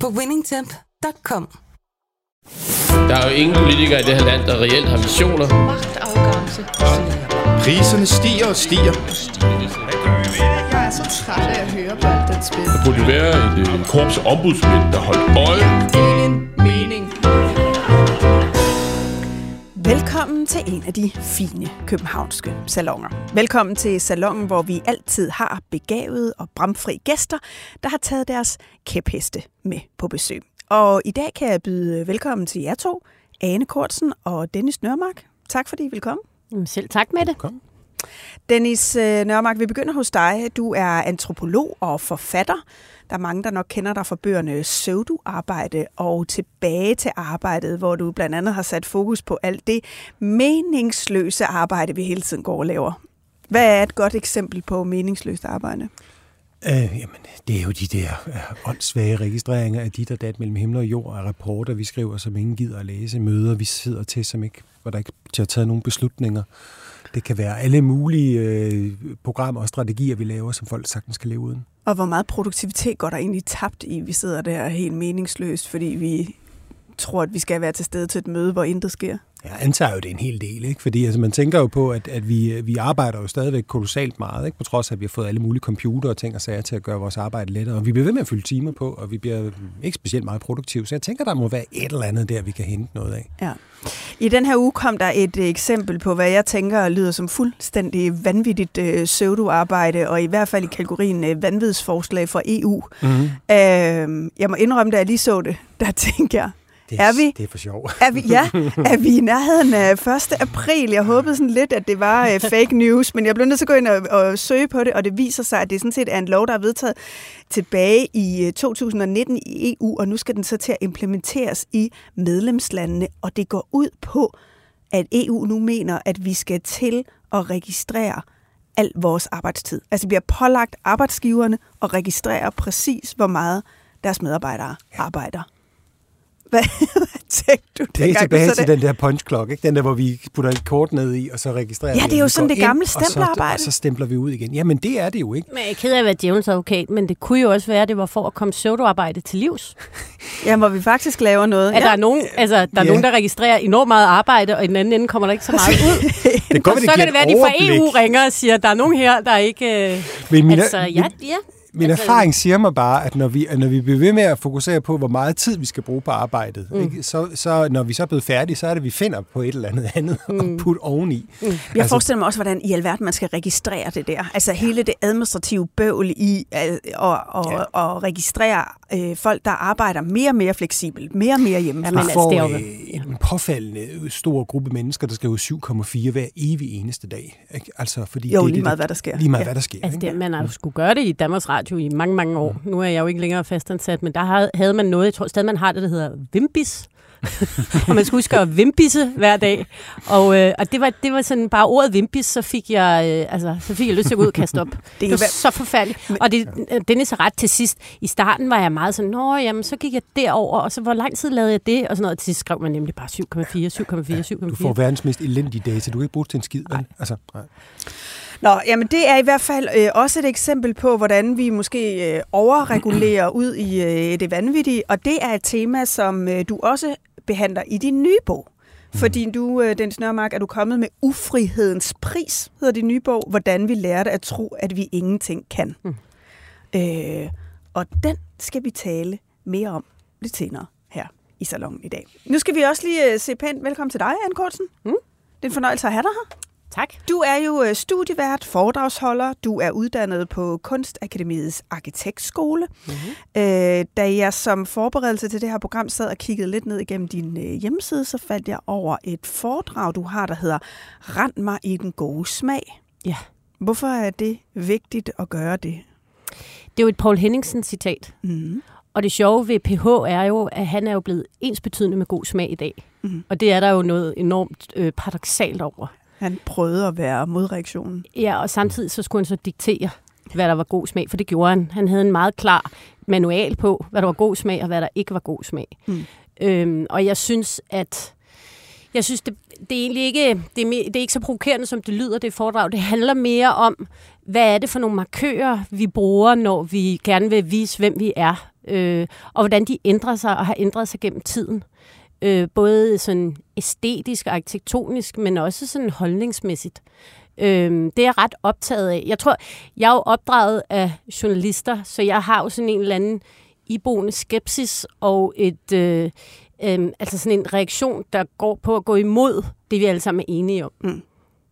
på winningtemp.com. Der er jo ingen politikere i det her land, der reelt har visioner. Magtafgørelse. Priserne stiger og stiger. Jeg er så træt af at høre på alt den spil. Der burde være et øh, korps ombudsmænd, der holdt øje. Ingen mening. Velkommen til en af de fine københavnske salonger. Velkommen til salongen, hvor vi altid har begavede og bramfri gæster, der har taget deres kæpheste med på besøg. Og i dag kan jeg byde velkommen til jer to, Ane Kortsen og Dennis Nørmark. Tak fordi I vil komme. Jamen, Selv tak med det. Kom. Dennis øh, Nørmark, vi begynder hos dig. Du er antropolog og forfatter. Der er mange, der nok kender dig fra bøgerne Søvdu-arbejde og Tilbage til arbejdet, hvor du blandt andet har sat fokus på alt det meningsløse arbejde, vi hele tiden går og laver. Hvad er et godt eksempel på meningsløst arbejde? Øh, jamen, det er jo de der øh, åndssvage registreringer af dit og dat mellem himmel og jord, og rapporter, vi skriver, som ingen gider at læse, møder, vi sidder til, som ikke, hvor der ikke bliver taget nogen beslutninger. Det kan være alle mulige øh, programmer og strategier, vi laver, som folk sagtens kan leve uden. Og hvor meget produktivitet går der egentlig tabt i, vi sidder der helt meningsløst, fordi vi tror, at vi skal være til stede til et møde, hvor intet sker? Jeg antager jo, det er en hel del, ikke? fordi altså, man tænker jo på, at, at vi, vi arbejder jo stadigvæk kolossalt meget, ikke? på trods af, at vi har fået alle mulige computer og ting og sager til at gøre vores arbejde lettere. Og vi bliver ved med at fylde timer på, og vi bliver ikke specielt meget produktive. Så jeg tænker, der må være et eller andet der, vi kan hente noget af. Ja. I den her uge kom der et eksempel på, hvad jeg tænker lyder som fuldstændig vanvittigt øh, pseudo-arbejde, og i hvert fald i kategorien øh, vanvidsforslag fra EU. Mm-hmm. Øh, jeg må indrømme, da jeg lige så det, der tænker jeg, Det, Er vi? Det er for sjov. er vi, ja, er vi i nærheden af 1. april? Jeg håbede sådan lidt, at det var øh, fake news, men jeg blev nødt til at gå ind og, og søge på det, og det viser sig, at det sådan set er en lov, der er vedtaget tilbage i øh, 2019 i EU, og nu skal den så til at implementeres i medlemslandene, og det går ud på, at EU nu mener, at vi skal til at registrere al vores arbejdstid. Altså vi har pålagt arbejdsgiverne at registrere præcis, hvor meget deres medarbejdere ja. arbejder. Hvad, hvad tænkte du? Det er dengang du tilbage til den der punch clock, ikke? Den der, hvor vi putter et kort ned i, og så registrerer Ja, det er jo sådan det gamle ind, og så-. Og så stempler vi ud igen. Jamen, det er det jo ikke. Men jeg er ked af at være djævelens advokat, men det kunne jo også være, at det var for at komme pseudoarbejde til livs. Ja, hvor vi faktisk laver noget. At der er nogen, altså, der er Ja. nogen, der registrerer enormt meget arbejde, og i den anden ende kommer der ikke så meget ud. Det går, og så kan det være, at de fra EU ringer og siger, at der er nogen her, der ikke... Øh, Men min, altså, ja, ja. Min altså- erfaring siger mig bare, at når vi, at når vi bliver ved med at fokusere på, hvor meget tid vi skal bruge på arbejdet, mm. ikke? Så, så når vi så er blevet færdige, så er det, vi finder på et eller andet andet mm. at putte oveni. Mm. Jeg altså, forestiller mig også, hvordan i alverden man skal registrere det der. Altså hele det administrative bøvl i at, at, at, at registrere øh, folk, der arbejder mere og mere fleksibelt, mere og mere hjemme. Jamen, vi altså, får jo- øh, en påfaldende stor gruppe mennesker, der skriver 7,4 hver evig eneste dag. Ikke? Altså, fordi Jo, det, er lige det, meget, hvad der sker. Lige meget, Ja. hvad der sker. Altså, ikke? det, man har jo skulle gøre det i Danmarks Radio i mange, mange år. Nu er jeg jo ikke længere fastansat, men der havde- man noget, jeg tror stadig, man har det, der hedder Vimbis. og man skulle huske at vimpisse hver dag. Og, øh, og det, var, det var sådan bare ordet vimpis, så fik jeg, øh, altså, så fik jeg lyst til at gå ud og kaste op. det var så forfærdeligt. Og det, øh, den er så ret til sidst. I starten var jeg meget sådan, nå, jamen, så gik jeg derover, og så hvor lang tid lavede jeg det? Og sådan noget. Til sidst skrev man nemlig bare 7,4, 7,4, 7,4. Du får verdens mest elendige data. Du kan ikke bruge det til en skid. vel? Altså, nej. Nå, jamen det er i hvert fald øh, også et eksempel på, hvordan vi måske øh, overregulerer ud i øh, det vanvittige, og det er et tema, som øh, du også behandler i din nye bog. Fordi du, øh, Dennis Nørmark, er du kommet med Ufrihedens pris, hedder din nye bog, hvordan vi lærte at tro, at vi ingenting kan. Mm. Øh, og den skal vi tale mere om lidt senere her i salongen i dag. Nu skal vi også lige øh, se pænt velkommen til dig, Anne Kortsen. Mm. Det er en fornøjelse at have dig her. Tak. Du er jo øh, studievært, foredragsholder. Du er uddannet på Kunstakademiets Arkitektskole. Mm-hmm. Øh, da jeg som forberedelse til det her program sad og kiggede lidt ned igennem din øh, hjemmeside, så faldt jeg over et foredrag, du har, der hedder Rend mig i den gode smag. Ja. Hvorfor er det vigtigt at gøre det? Det er jo et Paul Henningsen-citat. Mm. Og det sjove ved PH er jo, at han er jo blevet ensbetydende med god smag i dag. Mm. Og det er der jo noget enormt øh, paradoxalt over. Han prøvede at være modreaktionen. Ja, og samtidig så skulle han så diktere, hvad der var god smag, for det gjorde han. Han havde en meget klar manual på, hvad der var god smag, og hvad der ikke var god smag. Mm. Øhm, og jeg synes, at jeg synes, det, det er egentlig ikke, det er, det er ikke så provokerende, som det lyder, det foredrag. Det handler mere om, hvad er det for nogle markører, vi bruger, når vi gerne vil vise, hvem vi er, øh, og hvordan de ændrer sig og har ændret sig gennem tiden. Øh, både sådan æstetisk og arkitektonisk, men også sådan holdningsmæssigt. Øh, det er jeg ret optaget af. Jeg tror, jeg er jo opdraget af journalister, så jeg har jo sådan en eller anden iboende skepsis og et... Øh, øh, altså sådan en reaktion, der går på at gå imod det, vi alle sammen er enige om. Mm.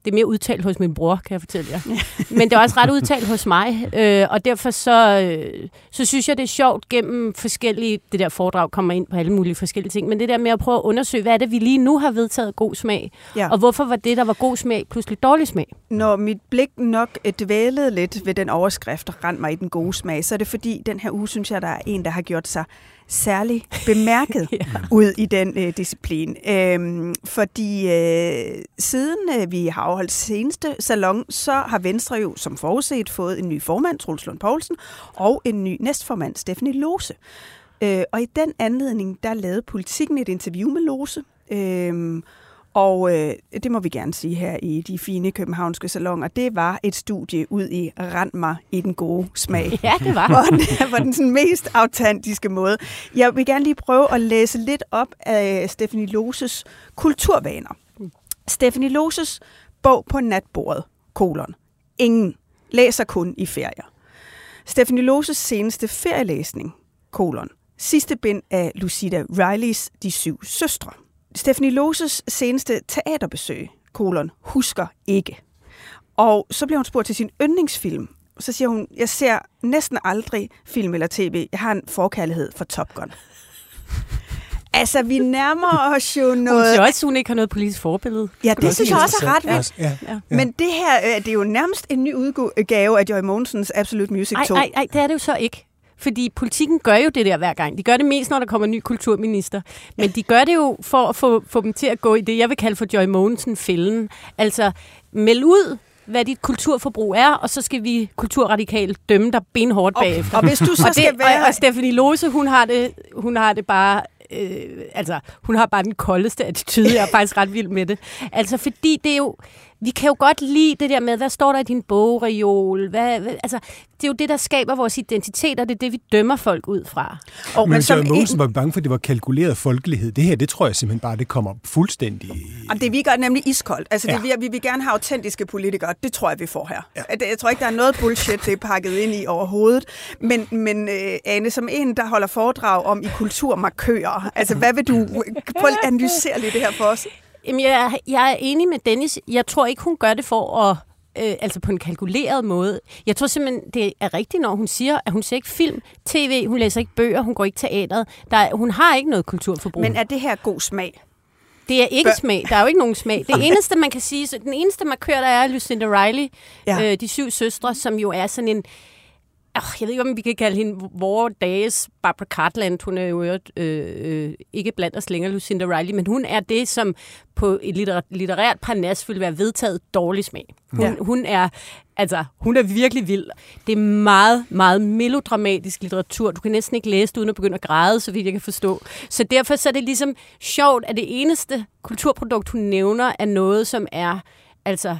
Det er mere udtalt hos min bror, kan jeg fortælle jer. Men det er også ret udtalt hos mig, øh, og derfor så, øh, så synes jeg, det er sjovt gennem forskellige, det der foredrag kommer ind på alle mulige forskellige ting, men det der med at prøve at undersøge, hvad er det, vi lige nu har vedtaget god smag, ja. og hvorfor var det, der var god smag, pludselig dårlig smag? Når mit blik nok dvælede lidt ved den overskrift, der rent mig i den gode smag, så er det fordi, den her uge, synes jeg, der er en, der har gjort sig særlig bemærket ja. ud i den øh, disciplin. Øhm, fordi øh, siden øh, vi har afholdt seneste salon, så har Venstre jo som forudset fået en ny formand, Truls Lund Poulsen, og en ny næstformand, Stephanie Lose. Øh, og i den anledning, der lavede politikken et interview med Lose, øh, og øh, det må vi gerne sige her i de fine københavnske salonger, det var et studie ud i rend mig i den gode smag. Ja, det var. På den, på den sådan mest autentiske måde. Jeg vil gerne lige prøve at læse lidt op af Stephanie Loses kulturvaner. Stephanie Loses bog på natbordet, kolon. Ingen læser kun i ferier. Stephanie Loses seneste ferielæsning, kolon. Sidste bind af Lucida Rileys De Syv Søstre. Stephanie Loses seneste teaterbesøg, kolon, husker ikke. Og så bliver hun spurgt til sin yndlingsfilm. Så siger hun, jeg ser næsten aldrig film eller tv. Jeg har en forkærlighed for Top Gun. Altså, vi nærmer os jo noget... Hun siger også, at hun ikke har noget politisk forbillede. Ja, det synes jeg også er ret vildt. Ja, ja, ja. Men det her, det er jo nærmest en ny udgave af Joy Monsens Absolute Music 2. Nej, nej, det er det jo så ikke. Fordi politikken gør jo det der hver gang. De gør det mest, når der kommer en ny kulturminister. Men de gør det jo for at få, få dem til at gå i det, jeg vil kalde for Joy Mogensen-fælden. Altså, meld ud, hvad dit kulturforbrug er, og så skal vi kulturradikalt dømme dig benhårdt bagefter. Og hvis du så og det, skal være... Og, og Stephanie Lose, hun har det, hun har det bare øh, altså, hun har bare den koldeste attitude. Jeg er faktisk ret vild med det. Altså, fordi det er jo, vi kan jo godt lide det der med, hvad står der i din bogreol? Hvad, hvad, altså, det er jo det, der skaber vores identitet, og det er det, vi dømmer folk ud fra. Og, men, men som Mogensen var bange for, at det var kalkuleret folkelighed. Det her, det tror jeg simpelthen bare, det kommer fuldstændig... Og det vi gør nemlig iskoldt. Altså, det, ja. vi, vi vil gerne have autentiske politikere. Det tror jeg, vi får her. Ja. Jeg tror ikke, der er noget bullshit, det er pakket ind i overhovedet. Men, men uh, Ane, som en, der holder foredrag om i kulturmarkører, altså, hvad vil du... Prøv at analysere lidt det her for os. Jamen, jeg, jeg er enig med Dennis. Jeg tror ikke, hun gør det for at øh, altså på en kalkuleret måde. Jeg tror simpelthen, det er rigtigt, når hun siger, at hun ser ikke film, tv, hun læser ikke bøger, hun går ikke teateret. Der er, hun har ikke noget kulturforbrug. Men er det her god smag? Det er ikke Bør. smag. Der er jo ikke nogen smag. Det eneste, man kan sige, så den eneste markør, der er Lucinda Riley, ja. øh, de syv søstre, som jo er sådan en Oh, jeg ved ikke, om vi kan kalde hende vores dages Barbara Cartland. Hun er jo øh, øh, ikke blandt os længere, Lucinda Riley, men hun er det, som på et litterært, litterært parnas vil være vedtaget dårlig smag. Hun, ja. hun er altså, hun er virkelig vild. Det er meget, meget melodramatisk litteratur. Du kan næsten ikke læse det uden at begynde at græde, så vidt jeg kan forstå. Så derfor så er det ligesom sjovt, at det eneste kulturprodukt, hun nævner, er noget, som er altså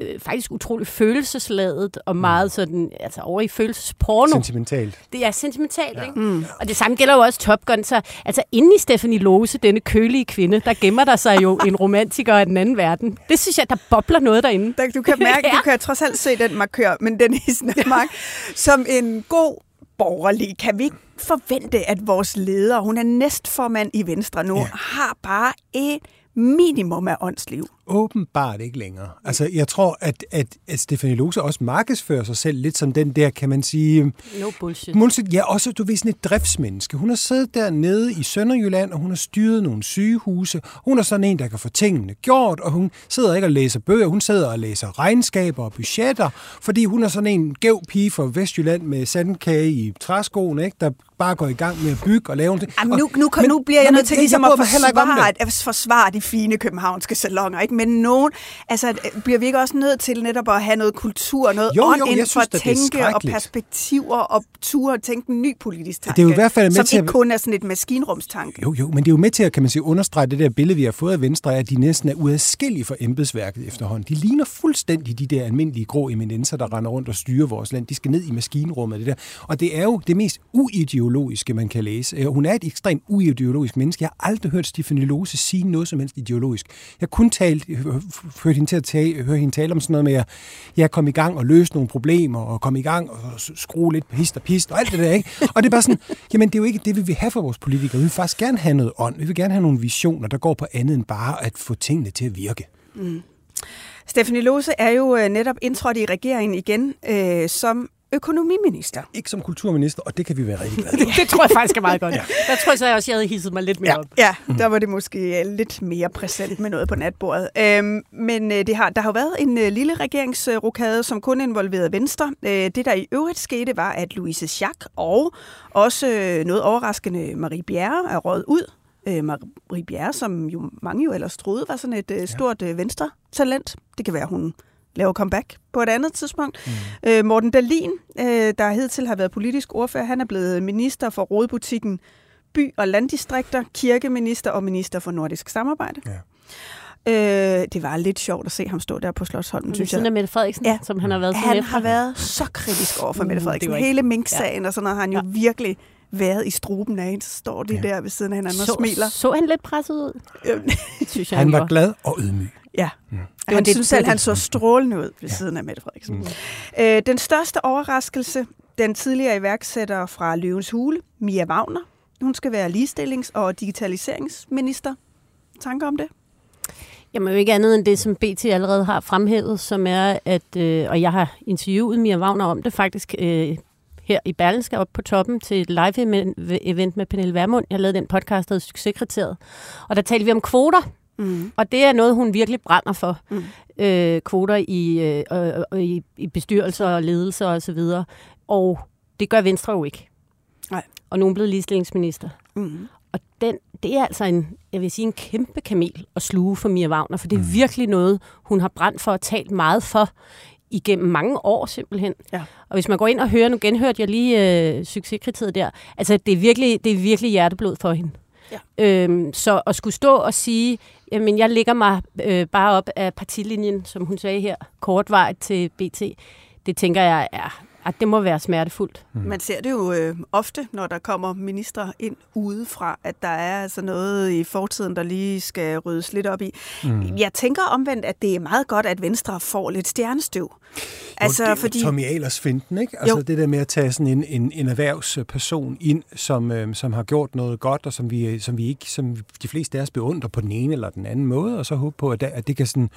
øh, faktisk utrolig følelsesladet og mm. meget sådan, altså over i følelsesporno. Sentimentalt. Det er sentimentalt, ja. ikke? Mm. Og det samme gælder jo også Top Gun. Så, altså inde i Stephanie Lose, denne kølige kvinde, der gemmer der sig jo en romantiker af den anden verden. Det synes jeg, der bobler noget derinde. Du kan mærke, ja. du kan trods alt se den markør, men den er Mark, som en god borgerlig, kan vi ikke forvente, at vores leder, hun er næstformand i Venstre nu, ja. har bare et minimum af åndsliv. Åbenbart ikke længere. Altså, jeg tror, at, at, at Stefanie Lose også markedsfører sig selv lidt som den der, kan man sige... No bullshit. bullshit ja, også, du ved, sådan et driftsmenneske. Hun har siddet dernede i Sønderjylland, og hun har styret nogle sygehuse. Hun er sådan en, der kan få tingene gjort, og hun sidder ikke og læser bøger. Hun sidder og læser regnskaber og budgetter, fordi hun er sådan en gæv pige fra Vestjylland med sandkage i træskoen, ikke? der bare gå i gang med at bygge og lave noget. Jamen, nu, nu, men, nu bliver jeg nødt til ligesom jeg at forsvare, det. forsvare de fine københavnske salonger, ikke? Men nogen, altså, øh, bliver vi ikke også nødt til netop at have noget kultur, noget Jo, ånd jo, ind jeg for at tænke og perspektiver og ture og tænke en ny politisk tanke, Det er jo i hvert fald med som til at- ikke kun er sådan et maskinrumstanke. Jo, jo, men det er jo med til at, kan man sige, understrege det der billede, vi har fået af Venstre, at de næsten er uadskillige for embedsværket efterhånden. De ligner fuldstændig de der almindelige grå eminenser, der render rundt og styrer vores land. De skal ned i maskinrummet, det der. Og det er jo det mest uideologiske, man kan læse. Øh, Hun er et ekstremt uideologisk menneske. Jeg har aldrig hørt Stefanie Lose sige noget som helst ideologisk. Jeg har kun talt, hørte hende til at tale, høre hende tale om sådan noget med, at jeg kom i gang og løse nogle problemer, og kom i gang og skrue lidt på hist og pist, og alt det der, ikke? Og det er bare sådan, jamen det er jo ikke det, vi vil have for vores politikere. Vi vil faktisk gerne have noget ånd. Vi vil gerne have nogle visioner, der går på andet end bare at få tingene til at virke. Mm. Stephanie Lose er jo øh, netop indtrådt i regeringen igen øh, som økonomiminister. Ikke som kulturminister, og det kan vi være rigtig glade for. Det tror jeg faktisk er meget godt. Ja. Der tror jeg så jeg også, jeg havde hisset mig lidt mere Ja, op. ja, der var det måske øh, lidt mere præsent med noget på natbordet. Øhm, men øh, det har, der har jo været en øh, lille regeringsrokade, som kun involverede Venstre. Øh, det, der i øvrigt skete, var, at Louise Schack og også noget overraskende Marie Bjerre er røget ud. Øh, Marie Bjerre, som jo mange jo ellers troede var sådan et øh, stort øh, Venstre-talent. Det kan være, hun laver comeback på et andet tidspunkt. Mm. Øh, Morten Dalin, øh, der hidtil har været politisk ordfører, han er blevet minister for rådbutikken by- og landdistrikter, kirkeminister og minister for nordisk samarbejde. Ja. Øh, det var lidt sjovt at se ham stå der på Slottsholmen, Ved synes siden af jeg. Mette Frederiksen, Ja. ja. som han har været sådan Han har været så kritisk over for Uh, Mette Frederiksen. var ikke- Hele Mink-sagen og sådan noget har han jo virkelig været i struben af. Så står de Ja. der ved siden af hinanden og så, smiler. så han lidt presset ud, Øh, synes jeg. Han var gjorde. glad og ydmyg. Ja. var Han det- synes selv, han så strålende ud ved siden af Mette Frederiksen. Mm. Øh, den største overraskelse, den tidligere iværksætter fra Løvens Hule, Mia Wagner. Hun skal være ligestillings- og digitaliseringsminister. Tanker om det? Jamen jo ikke andet end det, som BT allerede har fremhævet, som er, at, øh, og jeg har interviewet Mia Wagner om det faktisk øh, her i Berlingske op på toppen til et live-event med Pernille Vermund. Jeg lavede den podcast, der hedder Succeskriteriet. Og der talte vi om kvoter, Mm. og det er noget, hun virkelig brænder for. Mm. Øh, kvoter i, øh, øh, i, i bestyrelser og ledelser osv. Og, så videre. og det gør Venstre jo ikke. Nej. Og nu er hun blevet ligestillingsminister. Mm. Og den, det er altså en, jeg vil sige, en kæmpe kamel at sluge for Mia Wagner, for det er virkelig noget, hun har brændt for og talt meget for igennem mange år simpelthen. Ja. Og hvis man går ind og hører, nu genhørte jeg lige øh, succeskriteriet der, altså det er virkelig, det er virkelig hjerteblod for hende. Ja. Øhm, så at skulle stå og sige, jamen jeg ligger mig øh, bare op af partilinjen, som hun sagde her, kortvejt til BT, det tænker jeg er, at det må være smertefuldt. Man ser det jo øh, ofte, når der kommer ministre ind udefra, at der er altså noget i fortiden, der lige skal ryddes lidt op i. Mm. Jeg tænker omvendt, at det er meget godt, at Venstre får lidt stjernestøv. Altså, det er fordi... Tommy Ahlers finten, ikke? Altså Jo. det der med at tage sådan en, en, en erhvervsperson ind, som, øh, som har gjort noget godt, og som vi, som vi ikke, som de fleste af os beundrer på den ene eller den anden måde, og så håbe på, at, der, at det kan sådan,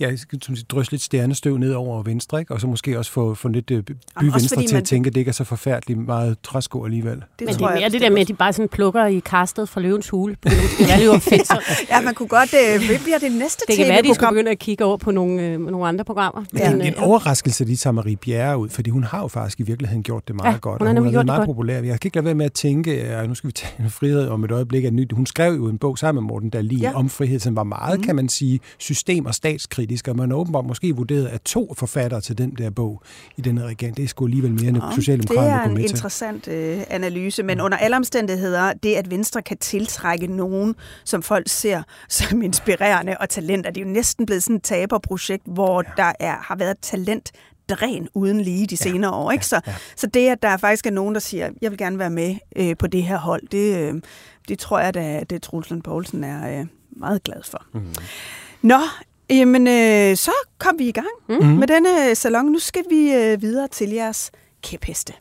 ja, som drysse lidt stjernestøv ned over Venstre, ikke? Og så måske også få, få lidt øh, by Jamen, også Venstre fordi til man- at tænke, at det ikke er så forfærdeligt meget træsko alligevel. Det Men det er jeg mere det bestemt der med, at de bare sådan plukker i kastet fra løvens hule. Det skal være lidt opfindsomt. Ja, man kunne godt... Øh, hvad bliver det næste Det kan være, at de skulle begynde at kigge over på nogle, øh, nogle andre programmer. Men Ja. det er en overraskelse, at de tager Marie Bjerre ud, fordi hun har jo faktisk i virkeligheden gjort det meget Ja, godt. hun og hun er det meget godt. populær. Jeg kan ikke lade være med at tænke, ja, nu skal vi tage en frihed om et øjeblik. At nyt. Hun skrev jo en bog sammen med Morten Dahlin Ja. ja. om frihed, som var meget, mm. kan man sige, system- og statskritisk, og man åbenbart måske vurderet, at to forfattere til den der bog i den her regering, det er sgu alligevel mere, end Det Socialdemokraterne er går en til. interessant øh, analyse, men under alle omstændigheder, det at Venstre kan tiltrække nogen, som folk ser som inspirerende og talenter, det er jo næsten blevet sådan et taberprojekt, hvor ja. der er, har været talent dræn uden lige de senere år. Ikke? Så, ja. så det, at der faktisk er nogen, der siger, jeg vil gerne være med øh, på det her hold, det, øh, det tror jeg, at det Lund Poulsen er øh, meget glad for. Mm. Nå, jamen, øh, så kom vi i gang mm. med denne salon. Nu skal vi øh, videre til jeres kæpheste.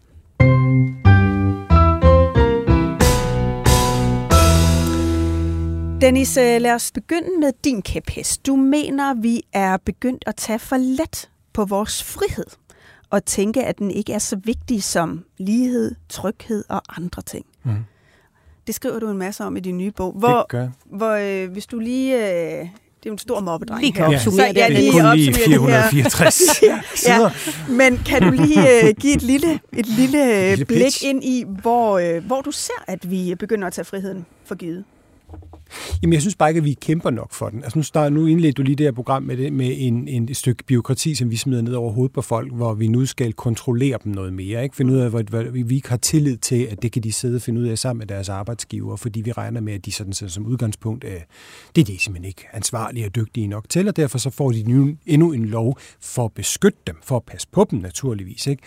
Dennis, øh, lad os begynde med din kæphest. Du mener, vi er begyndt at tage for let på vores frihed og tænke, at den ikke er så vigtig som lighed, tryghed og andre ting. Mm. Det skriver du en masse om i din nye bog. Hvor, Det gør hvor øh, hvis du lige øh, Det er jo en stor mobbedreng. Lige kan opsummere Så det. jeg Det er kun lige opsummerer det her. 464 sider. Ja, men kan du lige øh, give et lille, et lille, lille lille blik pitch. ind i, hvor, øh, hvor du ser, at vi begynder at tage friheden for givet? Jamen, jeg synes bare ikke, at vi kæmper nok for den. Altså, nu, start, nu indledte du lige det her program med, det, med en, en, et stykke byråkrati, som vi smider ned over hovedet på folk, hvor vi nu skal kontrollere dem noget mere. Ikke? Finde ud af, hvor, hvor vi ikke har tillid til, at det kan de sidde og finde ud af sammen med deres arbejdsgiver, fordi vi regner med, at de sådan, sådan som udgangspunkt, øh, det er de simpelthen ikke ansvarlige og dygtige nok til, og derfor så får de nu endnu en lov for at beskytte dem, for at passe på dem naturligvis. Ikke?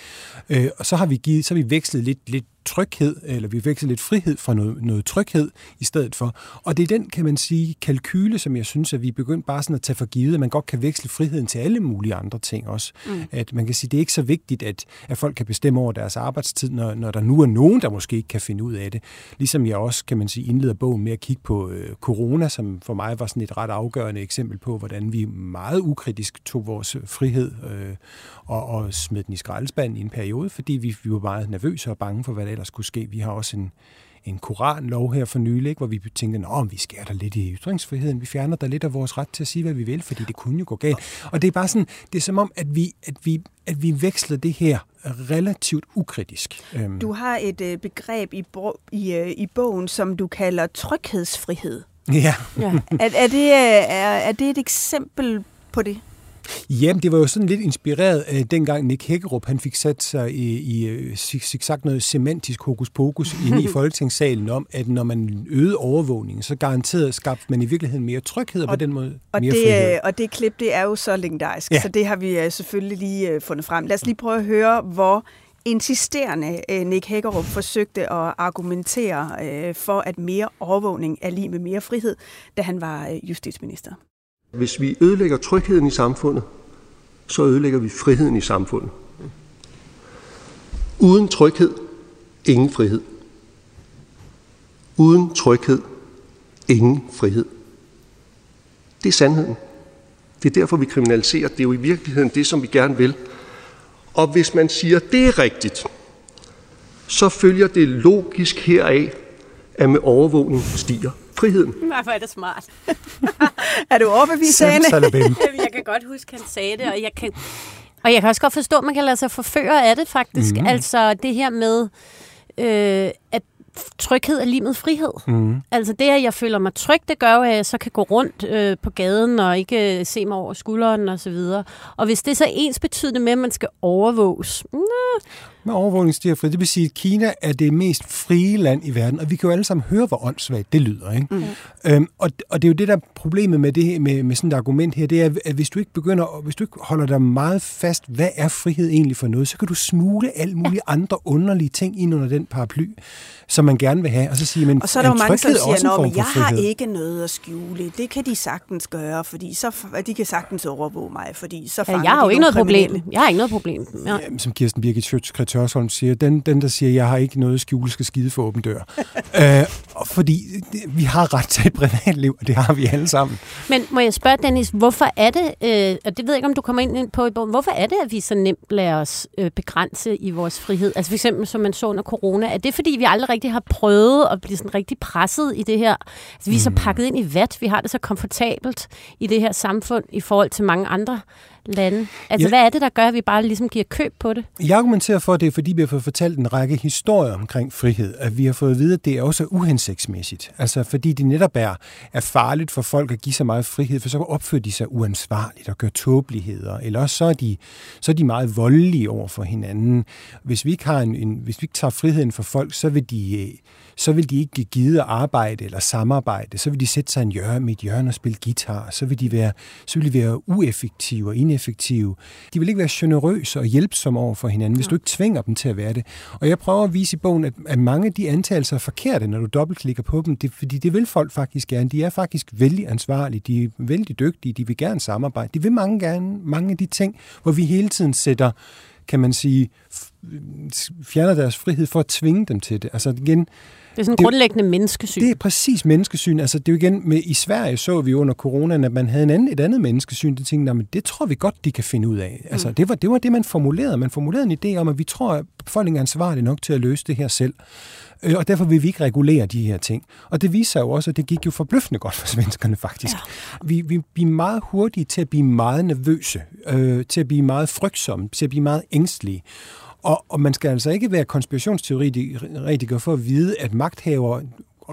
Øh, og så har vi givet, så har vi vekslet lidt, lidt tryghed, eller vi veksler lidt frihed fra noget, noget tryghed i stedet for. Og det er den, kan man sige, kalkyle, som jeg synes, at vi er begyndt bare sådan at tage for givet, at man godt kan veksle friheden til alle mulige andre ting også. Mm. At man kan sige, det er ikke så vigtigt, at, at folk kan bestemme over deres arbejdstid, når, når der nu er nogen, der måske ikke kan finde ud af det. Ligesom jeg også, kan man sige, indleder bogen med at kigge på øh, corona, som for mig var sådan et ret afgørende eksempel på, hvordan vi meget ukritisk tog vores frihed øh, og, og smed den i skraldespanden i en periode, fordi vi, vi var meget nervøse og bange for, hvad der ellers skulle ske. Vi har også en, en koranlov her for nylig, ikke, hvor vi tænkte, at vi skærer der lidt i ytringsfriheden, vi fjerner der lidt af vores ret til at sige, hvad vi vil, fordi det kunne jo gå galt. Og det er bare sådan, det er som om, at vi, at vi, at vi veksler det her relativt ukritisk. Øhm, Du har et øh, begreb i, bro- i, øh, i bogen, som du kalder tryghedsfrihed. Ja, Ja. Er, er, det, øh, er, er det et eksempel på det? Jamen, det var jo sådan lidt inspireret af dengang Nick Hækkerup, han fik sat sig i, i sig sagt noget semantisk hokus pokus inde i Folketingssalen om, at når man øgede overvågningen, så garanteret skabte man i virkeligheden mere tryghed og, på den måde Og mere det, frihed. øh, og det klip, det er jo så legendarisk, Ja. så det har vi øh, selvfølgelig lige øh, fundet frem. Lad os lige prøve at høre, hvor insisterende Nick Hækkerup forsøgte at argumentere for, at mere overvågning er lige med mere frihed, da han var justitsminister. Hvis vi ødelægger trygheden i samfundet, så ødelægger vi friheden i samfundet. Uden tryghed, ingen frihed. Uden tryghed, ingen frihed. Det er sandheden. Det er derfor, vi kriminaliserer. Det er jo i virkeligheden det, som vi gerne vil. Og hvis man siger, at det er rigtigt, så følger det logisk heraf, at med overvågning stiger friheden. Hvorfor er det smart? Er du overbevist. Jamen, jeg kan godt huske, han sagde det, og jeg kan, og jeg kan også godt forstå, at man kan lade sig forføre af det, faktisk. Mm. Altså det her med, øh, at tryghed er lige med frihed. Mm. Altså det, at jeg føler mig tryg, det gør at jeg så kan gå rundt øh, på gaden og ikke øh, se mig over skulderen og så videre. Og hvis det er så ens betydende med, at man skal overvåges, mm, Med overvågning stiger frihed. Det vil sige, at Kina er det mest frie land i verden, og vi kan jo alle sammen høre, hvor åndssvagt det lyder. Ikke? Mm. Øhm, og, og det er jo det, der er problemet med, det, her- med, med sådan et argument her, det er, at hvis du ikke begynder, hvis du ikke holder dig meget fast, hvad er frihed egentlig for noget, så kan du smule alle mulige andre underlige ting ind under den paraply, som man gerne vil have, og så sige, men Og så er der jo mange, som tryghed også en siger, form at jeg har frihed." ikke noget at skjule. Det kan de sagtens gøre, fordi så, de kan sagtens overvåge mig, fordi så fanger ja, jeg har jo ikke noget problem. Jeg har ikke noget problem. Ja. Jamen, som Kirsten Birgit Schøtz Hørsholm siger, den, den, der siger, jeg har ikke noget at skjule, skal skide for åben dør. øh, fordi vi har ret til et privatliv, og det har vi alle sammen. Men må jeg spørge, Dennis, hvorfor er det, øh, og det ved jeg ikke, om du kommer ind på i bogen, hvorfor er det, at vi så nemt lader os øh, begrænse i vores frihed? Altså for eksempel, som man så under corona, er det fordi, vi aldrig rigtig har prøvet at blive sådan rigtig presset i det her? Altså, vi er så pakket ind i vat, vi har det så komfortabelt i det her samfund i forhold til mange andre lande. Altså, Ja. hvad er det, der gør, at vi bare ligesom giver køb på det? Jeg argumenterer for, at det er, fordi vi har fået fortalt en række historier omkring frihed, at vi har fået at vide, at det er også uhensigtsmæssigt. Altså fordi det netop er, er farligt for folk at give så meget frihed, for så opfører de sig uansvarligt og gør tåbeligheder, eller også så er de, så er de meget voldelige over for hinanden. Hvis vi ikke, har en, en, hvis vi ikke tager friheden for folk, så vil de, så vil de ikke gide at arbejde eller samarbejde. Så vil de sætte sig en hjørne, med et hjørne og spille guitar. Så vil de være, så vil de være ueffektive og ineffektive. De vil ikke være generøse og hjælpsomme over for hinanden, hvis du ikke tvinger dem til at være det. Og jeg prøver at vise i bogen, at, at mange af de antagelser er forkerte, når du dobbeltklikker på dem. Det, fordi det vil folk faktisk gerne. De er faktisk vældig ansvarlige. De er vældig dygtige. De vil gerne samarbejde. De vil mange gerne mange af de ting, hvor vi hele tiden sætter kan man sige, fjerner deres frihed for at tvinge dem til det. Altså igen, Det er sådan en Det- grundlæggende menneskesyn. det er præcis menneskesyn. Altså, det er jo igen, med, i Sverige så vi under coronaen, at man havde en anden, et andet menneskesyn. Det tænkte, men det tror vi godt, de kan finde ud af. Altså, det, var, det var det, man formulerede. Man formulerede en idé om, at vi tror, at befolkningen er ansvarlig nok til at løse det her selv. Øh, og derfor vil vi ikke regulere de her ting. Og det viser jo også, at det gik jo forbløffende godt for svenskerne faktisk. Ja. Vi, vi, vi er meget hurtige til at blive meget nervøse, øh, til at blive meget frygtsomme, til at blive meget ængstlige. Og, og man skal altså ikke være konspirationsteoretiker for at vide, at magthaver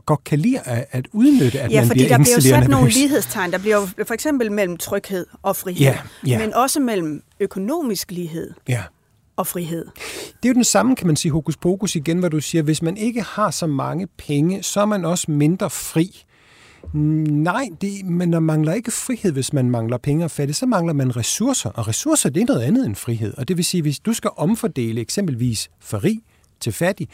godt kan lide at, at udnytte, at ja, man fordi bliver der bliver jo sat nogle lighedstegn. Der bliver jo for eksempel mellem tryghed og frihed, Ja, ja. men også mellem økonomisk lighed Ja. og frihed. Det er jo den samme, kan man sige, hokus pokus igen, hvor du siger, hvis man ikke har så mange penge, så er man også mindre fri. Nej, det, men der mangler ikke frihed, hvis man mangler penge og fattig, så mangler man ressourcer, og ressourcer det er noget andet end frihed. Og det vil sige, hvis du skal omfordele eksempelvis for rig til fattig,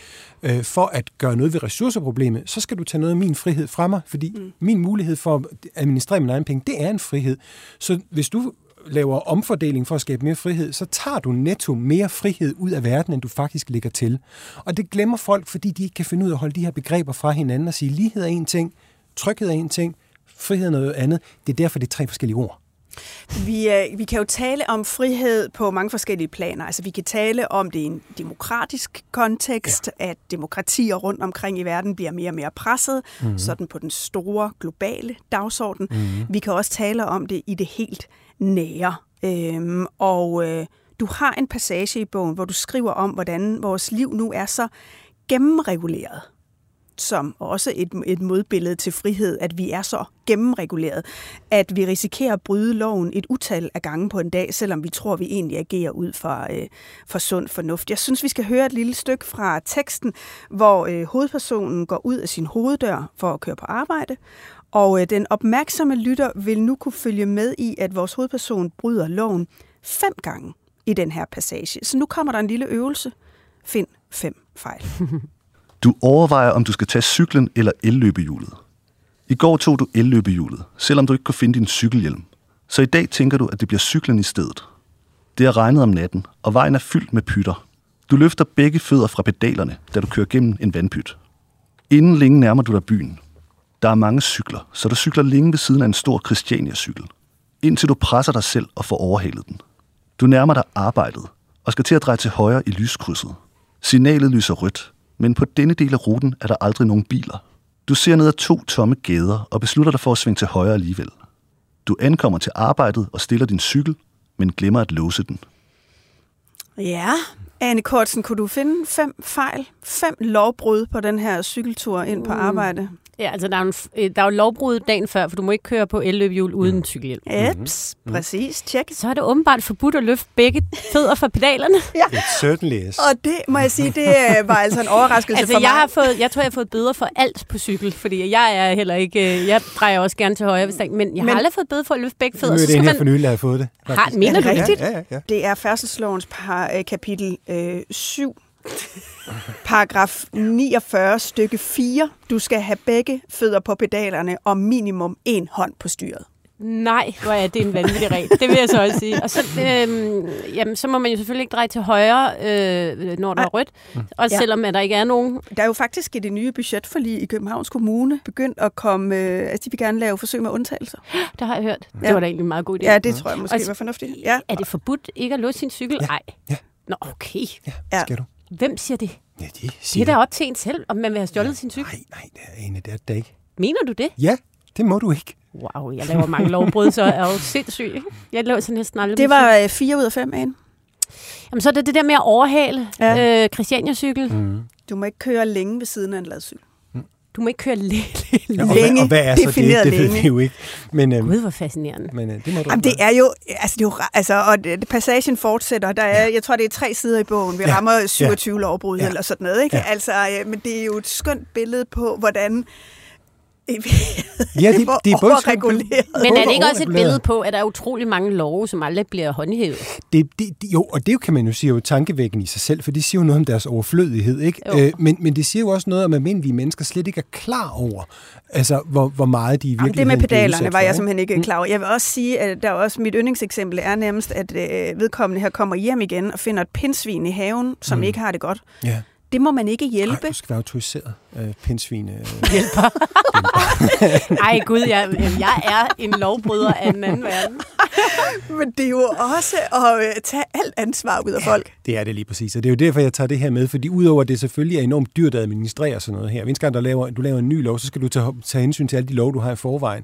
øh, for at gøre noget ved ressourceproblemet, så skal du tage noget af min frihed fra mig, fordi mm. min mulighed for at administrere mine egne penge, det er en frihed. Så hvis du laver omfordeling for at skabe mere frihed, så tager du netto mere frihed ud af verden, end du faktisk lægger til. Og det glemmer folk, fordi de ikke kan finde ud af at holde de her begreber fra hinanden og sige, lighed er en ting, tryghed er en ting, frihed er noget andet. Det er derfor, det er tre forskellige ord. Vi, øh, vi kan jo tale om frihed på mange forskellige planer. Altså, vi kan tale om det i en demokratisk kontekst, ja. at demokratier rundt omkring i verden bliver mere og mere presset, mm-hmm. sådan på den store globale dagsorden. Mm-hmm. Vi kan også tale om det i det helt nære. Øhm, og øh, du har en passage i bogen, hvor du skriver om, hvordan vores liv nu er så gennemreguleret som også et, et modbillede til frihed, at vi er så gennemreguleret, at vi risikerer at bryde loven et utal af gange på en dag, selvom vi tror, vi egentlig agerer ud fra, øh, fra sund fornuft. Jeg synes, vi skal høre et lille stykke fra teksten, hvor øh, hovedpersonen går ud af sin hoveddør for at køre på arbejde, og øh, den opmærksomme lytter vil nu kunne følge med i, at vores hovedperson bryder loven fem gange i den her passage. Så nu kommer der en lille øvelse. Find fem fejl. Du overvejer, om du skal tage cyklen eller elløbehjulet. I går tog du elløbehjulet, selvom du ikke kunne finde din cykelhjelm. Så i dag tænker du, at det bliver cyklen i stedet. Det har regnet om natten, og vejen er fyldt med pytter. Du løfter begge fødder fra pedalerne, da du kører gennem en vandpyt. Inden længe nærmer du dig byen. Der er mange cykler, så du cykler længe ved siden af en stor Christiania-cykel. Indtil du presser dig selv og får overhalet den. Du nærmer dig arbejdet og skal til at dreje til højre i lyskrydset. Signalet lyser rødt, men på denne del af ruten er der aldrig nogen biler. Du ser ned ad to tomme gader og beslutter dig for at svinge til højre alligevel. Du ankommer til arbejdet og stiller din cykel, men glemmer at låse den. Ja, Anne Kortsen, kunne du finde fem fejl, fem lovbrud på den her cykeltur ind på arbejde? Ja, altså der er, en, øh, der er jo lovbrud dagen før, for du må ikke køre på elløbehjul uden cykelhjelm. Eps, mm-hmm. præcis, tjek. Så er det åbenbart forbudt at løfte begge fødder fra pedalerne. Ja. It certainly is. Og det må jeg sige, det øh, var altså en overraskelse Altså, for jeg, mig. har fået, jeg tror, jeg har fået bøder for alt på cykel, fordi jeg er heller ikke... øh, Jeg drejer også gerne til højre, hvis der, men jeg har Men- aldrig fået bøde for at løfte begge Nu fødder. er Så det en her for nylig, der har fået det. har, mener Er det du det? rigtigt? Ja, ja, ja. Det er færdselslovens par, kapitel øh, 7, paragraf 49, stykke 4. Du skal have begge fødder på pedalerne og minimum en hånd på styret. Nej, hvor er det en vanvittig regel. Det vil jeg så også sige. Og så, øhm, jamen, så må man jo selvfølgelig ikke dreje til højre, øh, når der er rødt. Også Ja. selvom at der ikke er nogen. Der er jo faktisk i det nye budgetforlig i Københavns Kommune begyndt at komme... Øh, altså, de vil gerne lave forsøg med undtagelser. Det har jeg hørt. Det Ja. var da egentlig en meget god idé. Ja, det tror jeg måske Og- var fornuftigt. Ja. Er det forbudt ikke at låse sin cykel? Nej. Ja. Nå, okay. Ja, Ja. skal du. Hvem siger det? Ja, de Det siger er da op til en selv, om man vil have stjålet sin cykel. Nej, nej, det er ene, det er det ikke. Mener du det? Ja, det må du ikke. Wow, jeg laver mange lovbrud, så er jeg jo sindssyg. ikke? Jeg laver sådan næsten aldrig Det var øh, 4 ud af 5, Anne. Jamen, så er det det der med at overhale Ja. ja. øh, Christiania-cykel. Mm. Du må ikke køre længe ved siden af en ladcykel. Du må ikke køre længe. Ja, og, Længe, hvad, og hvad er så det? defineret Det ved længe. vi jo ikke. Men, øhm, Gud, hvor fascinerende. men øh, det må du Jamen, det er jo, altså, det er jo, altså, og det, passagen fortsætter. Der er, jeg tror, det er tre sider i bogen. Vi Ja. ja. rammer 27 ja. lovbrud Ja. ja. eller sådan noget, ikke? Ja. Ja. Altså, øh, men det er jo et skønt billede på, hvordan Ja, det, det er både overreguleret. Men er det ikke også et billede på, at der er utrolig mange love, som aldrig bliver håndhævet? Det, det, jo, og det kan man jo sige er jo tankevækkende i sig selv, for det siger jo noget om deres overflødighed, ikke? Jo. Øh, men, men det siger jo også noget om, at almindelige mennesker slet ikke er klar over, altså, hvor, hvor meget de i Jamen, virkeligheden det med pedalerne var jeg simpelthen ikke Mm. klar over. Jeg vil også sige, at der er også mit yndlingseksempel er nærmest, at øh, vedkommende her kommer hjem igen og finder et pindsvin i haven, som Mm. mm. ikke har det godt. Ja. Det må man ikke hjælpe. Nej, du skal være autoriseret øh, pindsvin. Øh. Ej gud, jeg, jeg er en lovbryder af den anden verden. Men det er jo også at øh, tage alt ansvar ud af folk. Det er det lige præcis, og det er jo derfor, jeg tager det her med, fordi udover at det selvfølgelig er enormt dyrt at administrere sådan noget her, hvis gang du laver, du laver en ny lov, så skal du tage, tage hensyn til alle de lov, du har i forvejen.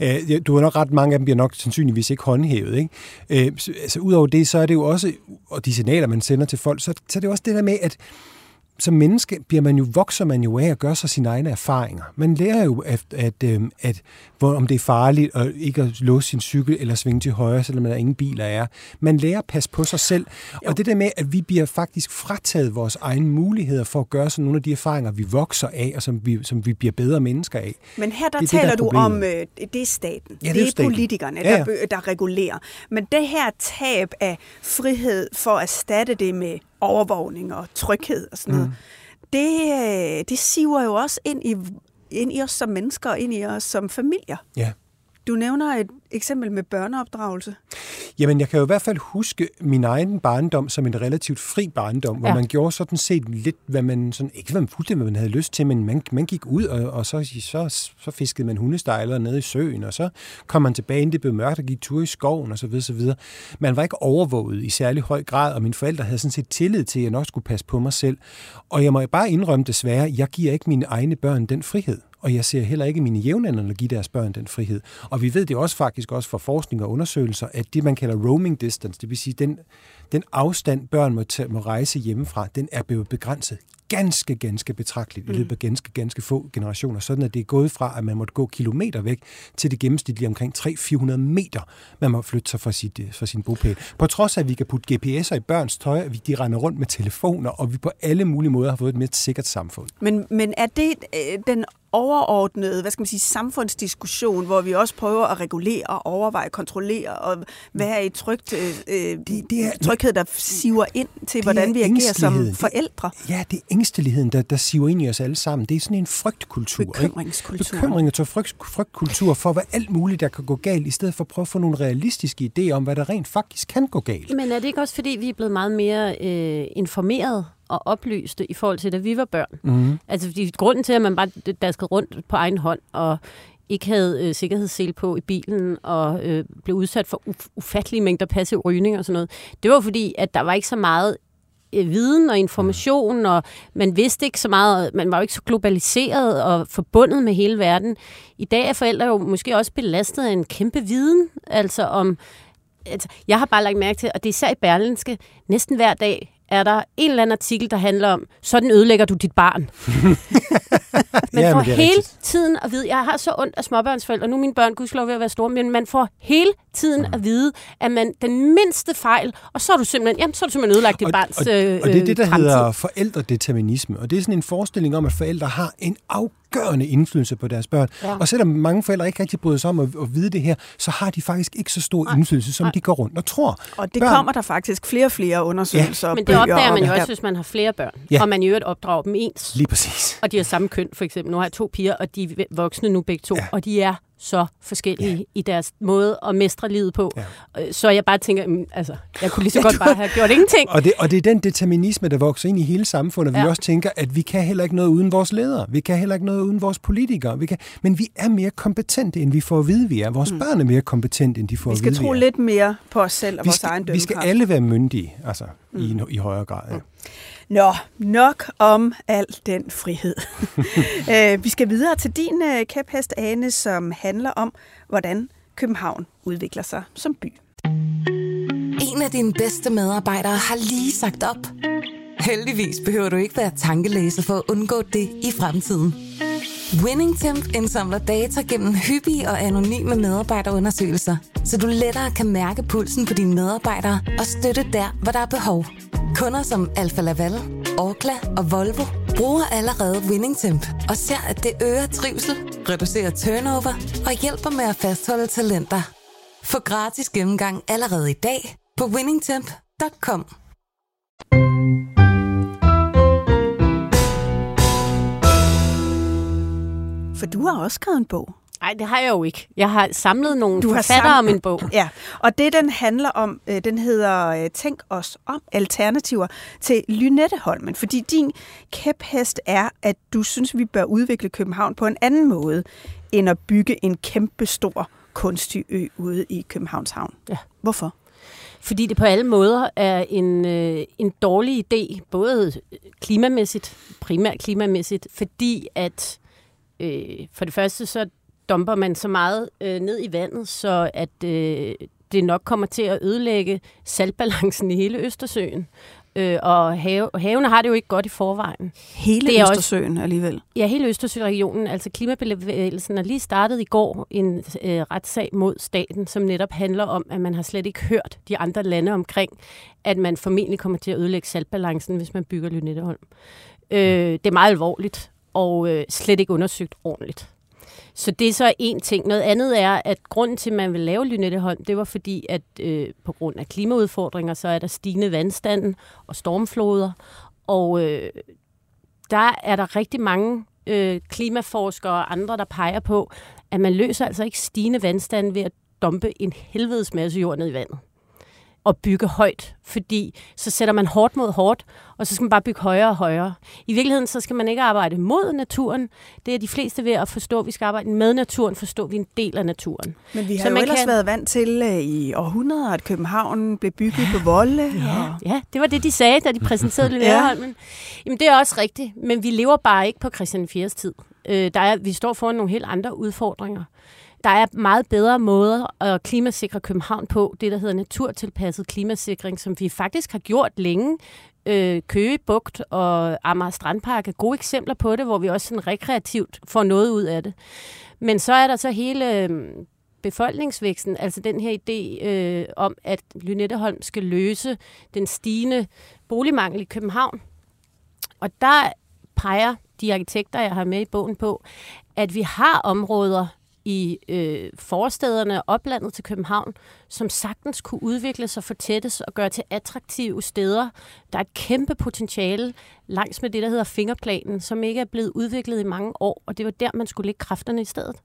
Øh, du har nok ret, mange af dem bliver nok sandsynligvis ikke håndhævet. Ikke? Øh, så, altså, udover det, så er det jo også, og de signaler, man sender til folk, så, så er det også det der med, at som menneske bliver man jo, vokser man jo af at gøre sig sine egne erfaringer. Man lærer jo, at, at, at, at hvor, om det er farligt at ikke at låse sin cykel eller svinge til højre, selvom der ingen biler er. Man lærer at passe på sig selv. Jo. Og det der med, at vi bliver faktisk frataget vores egne muligheder for at gøre sådan nogle af de erfaringer, vi vokser af, og som vi, som vi bliver bedre mennesker af. Men her der det taler det, der du om, øh, det er staten. Ja, det, det er, er staten. politikerne, ja, ja. Der, der regulerer. Men det her tab af frihed for at erstatte det med overvågning og tryghed og sådan noget, mm det, det siver jo også ind i, ind i os som mennesker og ind i os som familier. Ja. Du nævner et eksempel med børneopdragelse. Jamen, jeg kan jo i hvert fald huske min egen barndom som en relativt fri barndom, hvor Ja. man gjorde sådan set lidt, hvad man sådan, ikke hvad man fuldstændig, hvad man havde lyst til, men man, man gik ud, og, og så, så, så fiskede man hundestejler nede i søen, og så kom man tilbage, inden det blev mørkt, og gik tur i skoven, og så videre, så videre. Man var ikke overvåget i særlig høj grad, og mine forældre havde sådan set tillid til, at jeg nok skulle passe på mig selv. Og jeg må bare indrømme desværre, jeg giver ikke mine egne børn den frihed og jeg ser heller ikke mine jævnaldrende give deres børn den frihed. Og vi ved det også faktisk også fra forskning og undersøgelser, at det man kalder roaming distance, det vil sige den, den afstand børn må, tage, må rejse hjemmefra, den er blevet begrænset ganske, ganske betragteligt i løbet af ganske, ganske få generationer, sådan at det er gået fra, at man måtte gå kilometer væk, til det gennemsnitlige omkring 300-400 meter, man må flytte sig fra, sit, fra sin bopæl. På trods af, at vi kan putte GPS'er i børns tøj, at vi de render rundt med telefoner, og vi på alle mulige måder har fået et mere sikkert samfund. Men, men er det øh, den overordnede, hvad skal man sige, samfundsdiskussion, hvor vi også prøver at regulere, overveje, kontrollere og være i trygt, øh, det, det er, tryghed, der siver ind til, hvordan vi agerer som forældre? Det, ja, det er ængsteligheden, der, der siver ind i os alle sammen. Det er sådan en frygtkultur. Bekymringskultur. Bekymring og frygt, frygtkultur for, hvad alt muligt, der kan gå galt, i stedet for at prøve at få nogle realistiske idéer om, hvad der rent faktisk kan gå galt. Men er det ikke også, fordi vi er blevet meget mere øh, informeret og oplyste i forhold til, da vi var børn? Mm. Altså, fordi grunden til, at man bare daskede rundt på egen hånd og ikke havde øh, sikkerhedssel på i bilen og øh, blev udsat for uf- ufattelige mængder passiv rygning og sådan noget, det var fordi, at der var ikke så meget øh, viden og information, og man vidste ikke så meget, man var jo ikke så globaliseret og forbundet med hele verden. I dag er forældre jo måske også belastet af en kæmpe viden, altså om, altså, jeg har bare lagt mærke til, og det er især i Berlinske, næsten hver dag er der en eller anden artikel, der handler om, sådan ødelægger du dit barn. man Ja, får hele rigtigt. tiden at vide, jeg har så ondt af småbørnsforældre, nu er mine børn gudskelov ved at være store, men man får hele tiden Mm. at vide, at man den mindste fejl, og så er du simpelthen, jamen, så er du simpelthen ødelagt dit og, barns og, øh, og det er det, der fremtid. hedder forældredeterminisme. Og det er sådan en forestilling om, at forældre har en afgørende indflydelse på deres børn. Ja. Og selvom mange forældre ikke rigtig bryder sig om at, at vide det her, så har de faktisk ikke så stor indflydelse, som de går rundt og tror. Og det Børn- kommer der faktisk flere og flere undersøgelser og Men det opdager man jo også, Ja. hvis man har flere børn, Ja. og man i øvrigt opdrager dem ens. Lige præcis. Og de har samme køn, for eksempel. Nu har jeg to piger, og de er voksne nu begge to, ja. og de er så forskellige ja. i deres måde at mestre livet på. Ja. Så jeg bare tænker, mm, altså, jeg kunne lige så godt bare have gjort ingenting. Og det, og det er den determinisme, der vokser ind i hele samfundet. Vi Ja. også tænker, at vi kan heller ikke noget uden vores ledere. Vi kan heller ikke noget uden vores politikere. Vi kan, men vi er mere kompetente, end vi får at vide, vi er. Vores mm. børn er mere kompetente, end de får Vi at skal vide, tro vi er. lidt mere på os selv og vi vores skal, egen vi dømmekraft. skal alle være myndige, altså, mm. i, i højere grad. Ja. Nå, nok om al den frihed. øh, vi skal videre til din øh, kæphest, Ane, som handler om, hvordan København udvikler sig som by. En af dine bedste medarbejdere har lige sagt op. Heldigvis behøver du ikke være tankelæser for at undgå det i fremtiden. WinningTemp indsamler data gennem hyppige og anonyme medarbejderundersøgelser, så du lettere kan mærke pulsen på dine medarbejdere og støtte der, hvor der er behov. Kunder som Alfa Laval, Orkla og Volvo bruger allerede WinningTemp og ser, at det øger trivsel, reducerer turnover og hjælper med at fastholde talenter. Få gratis gennemgang allerede i dag på winningtemp.com. For du har også skrevet en bog. Nej, det har jeg jo ikke. Jeg har samlet nogle Du har forfattere om en bog. Ja, og det den handler om, øh, den hedder øh, Tænk os om alternativer til Lynetteholmen. Fordi din kæphest er, at du synes, vi bør udvikle København på en anden måde, end at bygge en kæmpe stor kunstig ø ude i Københavns Havn. Ja. Hvorfor? Fordi det på alle måder er en, øh, en dårlig idé, både klimamæssigt, primært klimamæssigt, fordi at øh, for det første så dumper man så meget øh, ned i vandet, så at øh, det nok kommer til at ødelægge saltbalancen i hele Østersøen. Øh, og have, havene har det jo ikke godt i forvejen. Hele Det er også- Østersøen alligevel. Ja, hele Østersøregionen, altså klimabevægelsen, er lige startet i går en øh, retssag mod staten, som netop handler om, at man har slet ikke hørt de andre lande omkring, at man formentlig kommer til at ødelægge saltbalancen, hvis man bygger Lynetteholm. Øh, det er meget alvorligt, og øh, slet ikke undersøgt ordentligt. Så det er så en ting. Noget andet er, at grunden til, at man vil lave Lynetteholm, det var fordi, at øh, på grund af klimaudfordringer, så er der stigende vandstanden og stormfloder, og øh, der er der rigtig mange øh, klimaforskere og andre, der peger på, at man løser altså ikke stigende vandstand ved at dumpe en helvedes masse jord ned i vandet og bygge højt, fordi så sætter man hårdt mod hårdt, og så skal man bare bygge højere og højere. I virkeligheden så skal man ikke arbejde mod naturen. Det er de fleste ved at forstå, at vi skal arbejde med naturen, forstå, at vi er en del af naturen. Men vi har Så jo man ellers kan- været vant til øh, i århundreder, at København blev bygget på volde. Ja, og... ja, det var det, de sagde, da de præsenterede Lilleholmen. Jamen, det er også rigtigt, men vi lever bare ikke på Christian 4. tid. Øh, der er, vi står foran nogle helt andre udfordringer. Der er meget bedre måder at klimasikre København på, det der hedder naturtilpasset klimasikring, som vi faktisk har gjort længe. Øh, Køge Bugt og Amager Strandpark er gode eksempler på det, hvor vi også sådan rekreativt får noget ud af det. Men så er der så hele øh, befolkningsvæksten, altså den her idé øh, om, at Lynetteholm skal løse den stigende boligmangel i København. Og der peger de arkitekter, jeg har med i bogen på, at vi har områder i øh, forstederne og oplandet til København, som sagtens kunne udvikle sig, fortættes og gøre til attraktive steder. Der er et kæmpe potentiale langs med det, der hedder fingerplanen, som ikke er blevet udviklet i mange år, og det var der, man skulle lægge kræfterne i stedet.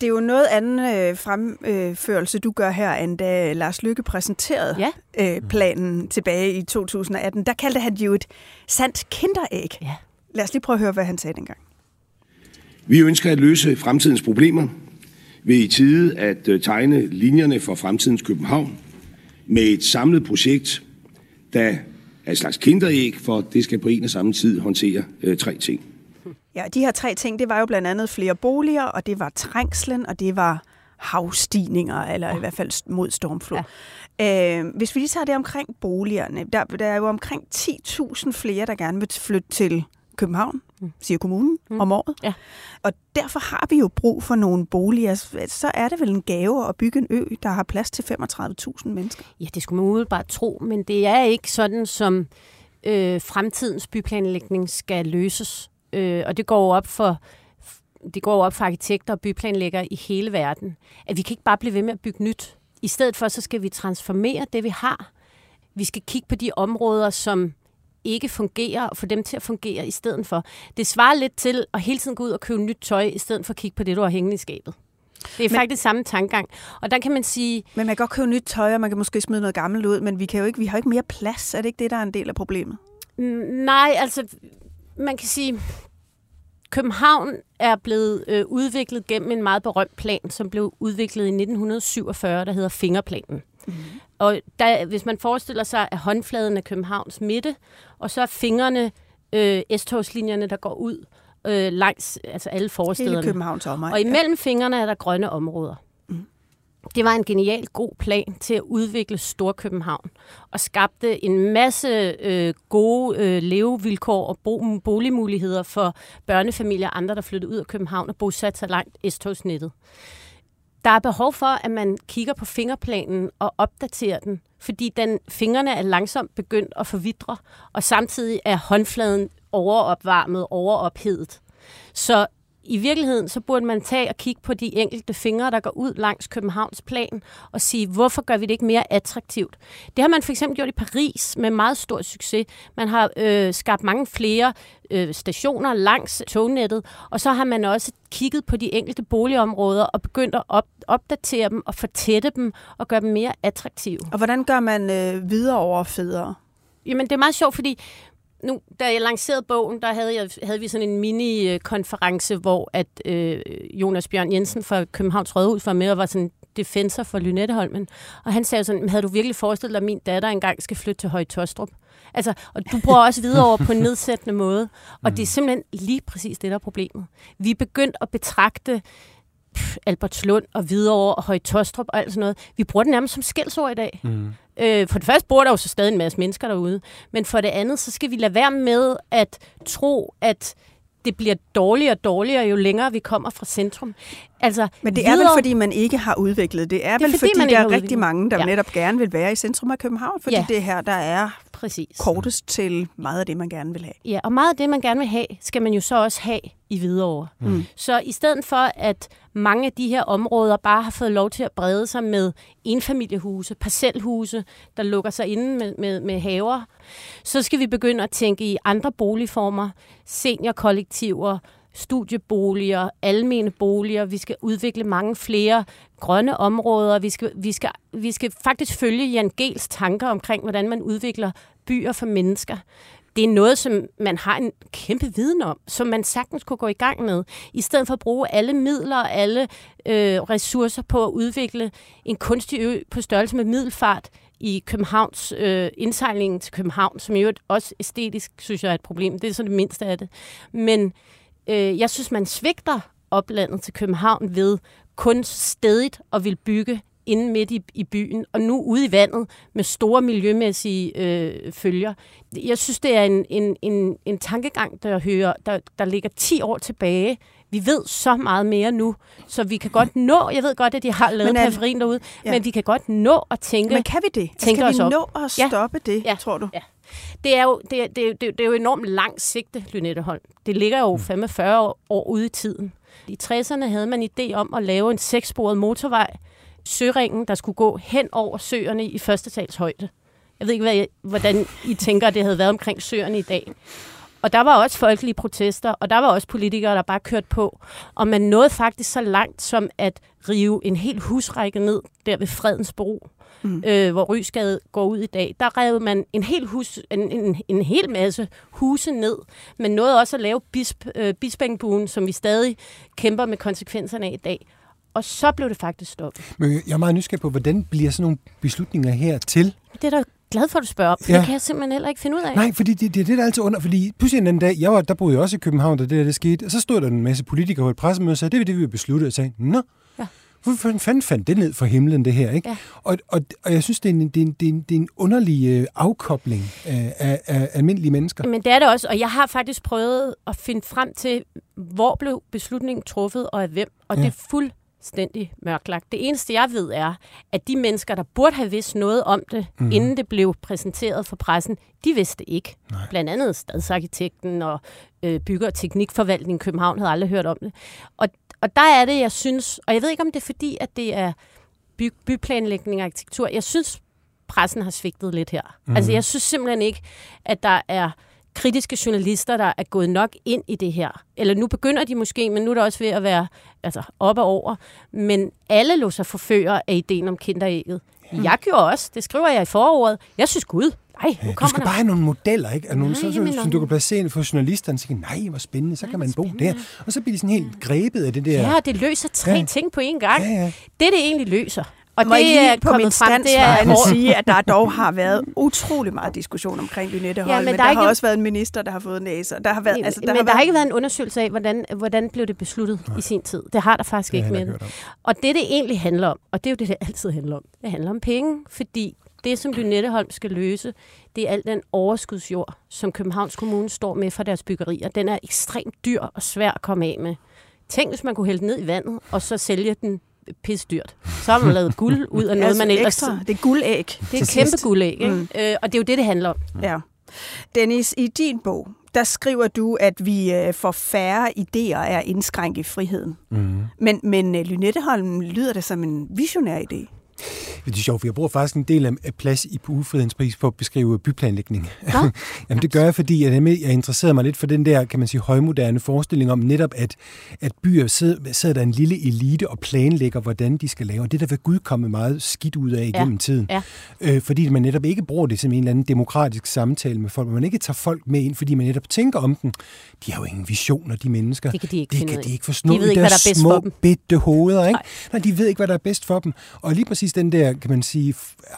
Det er jo noget anden øh, fremførelse, du gør her, end da Lars Lykke præsenterede Ja. øh, planen tilbage i 2018. Der kaldte han det jo et sandt kinderæg. Ja. Lad os lige prøve at høre, hvad han sagde dengang. Vi ønsker at løse fremtidens problemer ved i tide at øh, tegne linjerne for fremtidens København med et samlet projekt, der er et slags kinderæg, for det skal på en og samme tid håndtere øh, tre ting. Ja, de her tre ting, det var jo blandt andet flere boliger, og det var trængslen, og det var havstigninger, eller ja. i hvert fald mod stormflod. Ja. Øh, hvis vi lige tager det omkring boligerne, der, der er jo omkring 10.000 flere, der gerne vil flytte til København. Siger kommunen, mm. om året. Ja. Og derfor har vi jo brug for nogle boliger. Så er det vel en gave at bygge en ø, der har plads til 35.000 mennesker. Ja, det skulle man umiddelbart tro, men det er ikke sådan, som øh, fremtidens byplanlægning skal løses. Øh, og det går op for det går op for arkitekter og byplanlæggere i hele verden, at vi kan ikke bare blive ved med at bygge nyt. I stedet for, så skal vi transformere det, vi har. Vi skal kigge på de områder, som ikke fungerer, og få dem til at fungere i stedet for. Det svarer lidt til at hele tiden gå ud og købe nyt tøj, i stedet for at kigge på det, du har hængende i skabet. Det er men, faktisk samme tankegang. Og der kan man sige... Men man kan godt købe nyt tøj, og man kan måske smide noget gammelt ud, men vi, kan jo ikke, vi har jo ikke mere plads. Er det ikke det, der er en del af problemet? Nej, altså, man kan sige, København er blevet øh, udviklet gennem en meget berømt plan, som blev udviklet i 1947, der hedder Fingerplanen. Mm-hmm. Og der, hvis man forestiller sig, at håndfladen er Københavns midte, og så er fingrene øh, S-togslinjerne, der går ud øh, langs altså alle forstederne. Hele Københavns omegn. Og imellem fingrene er der grønne områder. Mm. Det var en genial god plan til at udvikle Storkøbenhavn og skabte en masse øh, gode øh, levevilkår og bo- boligmuligheder for børnefamilier og andre, der flyttede ud af København og bosatte sig langt S-togsnettet. Der er behov for, at man kigger på fingerplanen og opdaterer den, fordi den, fingrene er langsomt begyndt at forvidre, og samtidig er håndfladen overopvarmet, overophedet. Så i virkeligheden, så burde man tage og kigge på de enkelte fingre, der går ud langs Københavns plan, og sige, hvorfor gør vi det ikke mere attraktivt? Det har man for eksempel gjort i Paris med meget stor succes. Man har øh, skabt mange flere øh, stationer langs tognettet, og så har man også kigget på de enkelte boligområder og begyndt at op- opdatere dem og fortætte dem og gøre dem mere attraktive. Og hvordan gør man øh, videre over federe? Jamen, det er meget sjovt, fordi nu, da jeg lancerede bogen, der havde, jeg, havde vi sådan en mini-konference, hvor at øh, Jonas Bjørn Jensen fra Københavns Rådhus var med og var sådan defensor for Lynetteholmen. Og han sagde sådan, havde du virkelig forestillet dig, at min datter engang skal flytte til Høje Tostrup? Altså, og du bruger også videre over på en nedsættende måde. Og det er simpelthen lige præcis det, der er problemet. Vi er begyndt at betragte Albertslund og Hvidovre og Høje Tostrup og alt sådan noget. Vi bruger det nærmest som skældsord i dag. Mm. Øh, for det første bor der jo så stadig en masse mennesker derude, men for det andet, så skal vi lade være med at tro, at det bliver dårligere og dårligere, jo længere vi kommer fra centrum. Altså, Men det er vel, fordi man ikke har udviklet det. er, Det er vel, fordi, fordi, der er rigtig mange, der Ja. netop gerne vil være i centrum af København, fordi Ja. det er her, der er Præcis. kortest til meget af det, man gerne vil have. Ja, og meget af det, man gerne vil have, skal man jo så også have i Hvidovre. Mm. Så i stedet for, at mange af de her områder bare har fået lov til at brede sig med enfamiliehuse, parcelhuse, der lukker sig inde med, med, med haver, så skal vi begynde at tænke i andre boligformer, seniorkollektiver, studieboliger, almene boliger. Vi skal udvikle mange flere grønne områder. Vi skal, vi skal, vi skal faktisk følge Jan Gels tanker omkring, hvordan man udvikler byer for mennesker. Det er noget, som man har en kæmpe viden om, som man sagtens kunne gå i gang med, i stedet for at bruge alle midler og alle øh, ressourcer på at udvikle en kunstig ø på størrelse med middelfart i Københavns øh, indsejlingen til København, som jo også æstetisk, synes jeg, er et problem. Det er så det mindste af det. Men øh, jeg synes, man svigter oplandet til København ved kun stedigt at vil bygge inde midt i, i byen, og nu ude i vandet med store miljømæssige øh, følger. Jeg synes, det er en, en, en, en tankegang, der, hører, der, der ligger 10 år tilbage. Vi ved så meget mere nu, så vi kan godt nå, jeg ved godt, at de har lavet er- periferien derude, Ja. ja. men vi kan godt nå at tænke... Men kan vi det? tænke Skal os vi op. nå at Ja. stoppe det, Ja. tror du? Ja. Det er jo, det, det, det, er- det er jo enormt langt sigte, Lynetteholm. Det ligger jo 45 år, år ude i tiden. I 60'erne havde man idé om at lave en sekssporet motorvej, Søringen, der skulle gå hen over søerne i første tals højde. Jeg ved ikke, hvad I, hvordan I tænker, det havde været omkring søerne i dag. Og der var også folkelige protester, og der var også politikere, der bare kørte på. Og man nåede faktisk så langt som at rive en hel husrække ned der ved Fredens Bro, mm. øh, hvor Rysgade går ud i dag. Der rev man en hel, hus, en, en, en hel masse huse ned, men nåede også at lave bisp, øh, Bispingbuen, som vi stadig kæmper med konsekvenserne af i dag. Og så blev det faktisk stoppet. Men jeg er meget nysgerrig på, hvordan bliver sådan nogle beslutninger her til? Det er da glad for, at du spørger om, for Ja. det kan jeg simpelthen heller ikke finde ud af. Nej, fordi det, det er det, er altid under. Fordi pludselig en anden dag, jeg var, der boede jeg også i København, da det der det skete, og så stod der en masse politikere på et pressemøde og sagde, det er det, vi har besluttet. Og sagde, nå, Ja. hvorfor fanden fandt det ned fra himlen, det her? Ikke? Ja. Og, og, og jeg synes, det er en, det er en, det er en, det er en underlig øh, afkobling af, af, af almindelige mennesker. Men det er det også, og jeg har faktisk prøvet at finde frem til, hvor blev beslutningen truffet, og af hvem. Og Ja. det er fuldstændig mørklagt. Det eneste, jeg ved, er, at de mennesker, der burde have vidst noget om det, Mhm. mm. inden det blev præsenteret for pressen, de vidste ikke. Nej. Blandt andet stadsarkitekten og øh, bygger- og teknikforvaltningen i København havde aldrig hørt om det. Og, og der er det, jeg synes, og jeg ved ikke, om det er fordi, at det er by, byplanlægning og arkitektur. Jeg synes, pressen har svigtet lidt her. Mm. Altså, jeg synes simpelthen ikke, at der er kritiske journalister, der er gået nok ind i det her. Eller nu begynder de måske, men nu er der også ved at være altså, op og over. Men alle lå sig forføre af ideen om kinderægget. Jeg gjorde også. Det skriver jeg i forordet. Jeg synes, gud, nej, nu Du kommer skal der. bare have nogle modeller, ikke? Og nogle, Nej, så, så, som og- du kan placere for journalisterne, så tænker nej, hvor spændende, så kan man bo der. Og så bliver de sådan helt grebet af det der. Ja, det løser tre ja. ting på én gang. Ja, ja. Det, det egentlig løser. Og Må jeg det lige er på min kommet frem, det er år- sige, at der dog har været utrolig meget diskussion omkring Lynetteholm, Ja, men, men men der der, er har ikke- også været en minister, der har fået næse. og Der har været, Men, altså, der men har der har været, ikke været en undersøgelse af, hvordan, hvordan blev det besluttet Nej. i sin tid. Det har der faktisk Det har ikke jeg med Og det, det egentlig handler om, og det er jo det, det altid handler om, det handler om penge, fordi det, som Lynetteholm skal løse, det er al den overskudsjord, som Københavns Kommune står med for deres byggerier. Den er ekstremt dyr og svær at komme af med. Tænk, hvis man kunne hælde den ned i vandet, og så sælge den pisse dyrt. Så har man lavet guld ud af noget, altså, man ellers... ekstra, det er guldæg. Det er et kæmpe guldæg, ikke? Mm. Øh, og det er jo det, det handler om. Ja. Dennis, i din bog, der skriver du, at vi øh, får færre idéer af at indskrænke friheden. Mm. Men, men øh, Lynetteholm lyder det som en visionær idé. Det er sjovt, for jeg bruger faktisk en del af plads i på ufridenspris på at beskrive byplanlægning. Jamen det gør jeg, fordi jeg, jeg interesserer mig lidt for den der, kan man sige, højmoderne forestilling om netop, at, at byer sidder, sidder der en lille elite og planlægger, hvordan de skal lave. Og det der vil Gud komme meget skidt ud af igennem Ja, tiden. ja. Øh, fordi man netop ikke bruger det som en eller anden demokratisk samtale med folk, man ikke tager folk med ind, fordi man netop tænker om dem. De har jo ingen visioner, de mennesker. Det kan de ikke det kan de ikke forstå. De ved ikke, hvad der er bedst små, for dem. bitte hoveder, ikke? Nej. Nej, de ved ikke, hvad der er bedst for dem. Og lige præcis den der, kan man sige,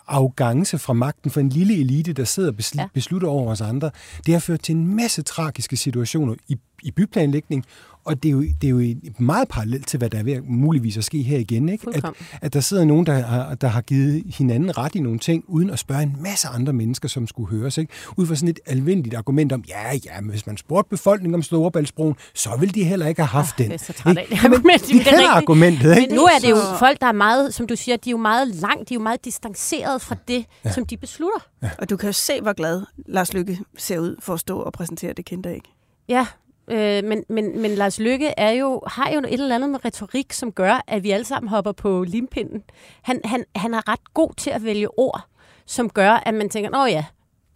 arrogance fra magten for en lille elite, der sidder og besl- ja. beslutter over os andre, det har ført til en masse tragiske situationer i, i byplanlægning, og det er, jo, det er jo et meget parallelt til, hvad der er ved at muligvis at ske her igen. Ikke? At, Fuldkommen. at der sidder nogen, der har, der har givet hinanden ret i nogle ting, uden at spørge en masse andre mennesker, som skulle høres. Ikke? Ud fra sådan et almindeligt argument om, ja, ja, men hvis man spurgte befolkningen om Storebæltsbroen, så ville de heller ikke have haft den. Jeg er Ikke? det Jamen, argument. de kender argumentet, ikke? Men nu er det jo folk, der er meget, som du siger, de er jo meget langt, de er jo meget distanceret fra det, Ja. ja. som de beslutter. Ja. Og du kan jo se, hvor glad Lars Lykke ser ud for at stå og præsentere det ikke? Ja, øh, men, men, men Lars Lykke er jo, har jo et eller andet med retorik, som gør, at vi alle sammen hopper på limpinden. Han, han, han er ret god til at vælge ord, som gør, at man tænker, åh ja,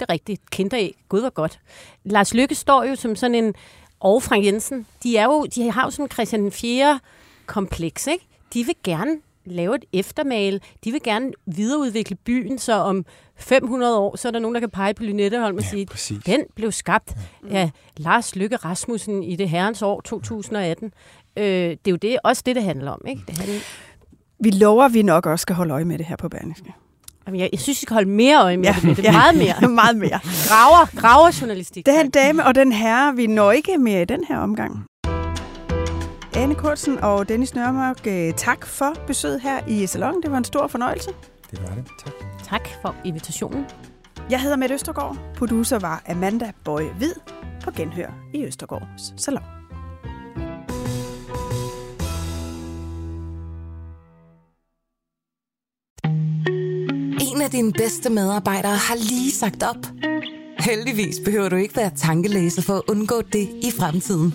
det er rigtigt, kinderæg, gud hvor godt. Lars Lykke står jo som sådan en, og Frank Jensen, de, er jo, de har jo sådan en Christian 4 kompleks, ikke? De vil gerne lave et eftermale. De vil gerne videreudvikle byen, så om 500 år, så er der nogen, der kan pege på Lynetteholm og ja, sige, præcis. den blev skabt af Lars Lykke Rasmussen i det herrens år 2018. Øh, det er jo det, også det, det handler om. Ikke? Det handler, Vi lover, at vi nok også skal holde øje med det her på Berlingske. Jamen, jeg, jeg synes, vi skal holde mere øje med Ja, ja, det. det. ja. Meget mere. Meget mere. Graver, graver journalistik. Den dame og den herre, vi når ikke mere i den her omgang. Anne Kurtsen og Dennis Nørmark, øh, tak for besøget her i salon. Det var en stor fornøjelse. Det var det. Tak. Tak for invitationen. Jeg hedder Mette Østergaard. Producer var Amanda Bøje Hvid på Genhør i Østergaards Salon. En af dine bedste medarbejdere har lige sagt op. Heldigvis behøver du ikke være tankelæser for at undgå det i fremtiden.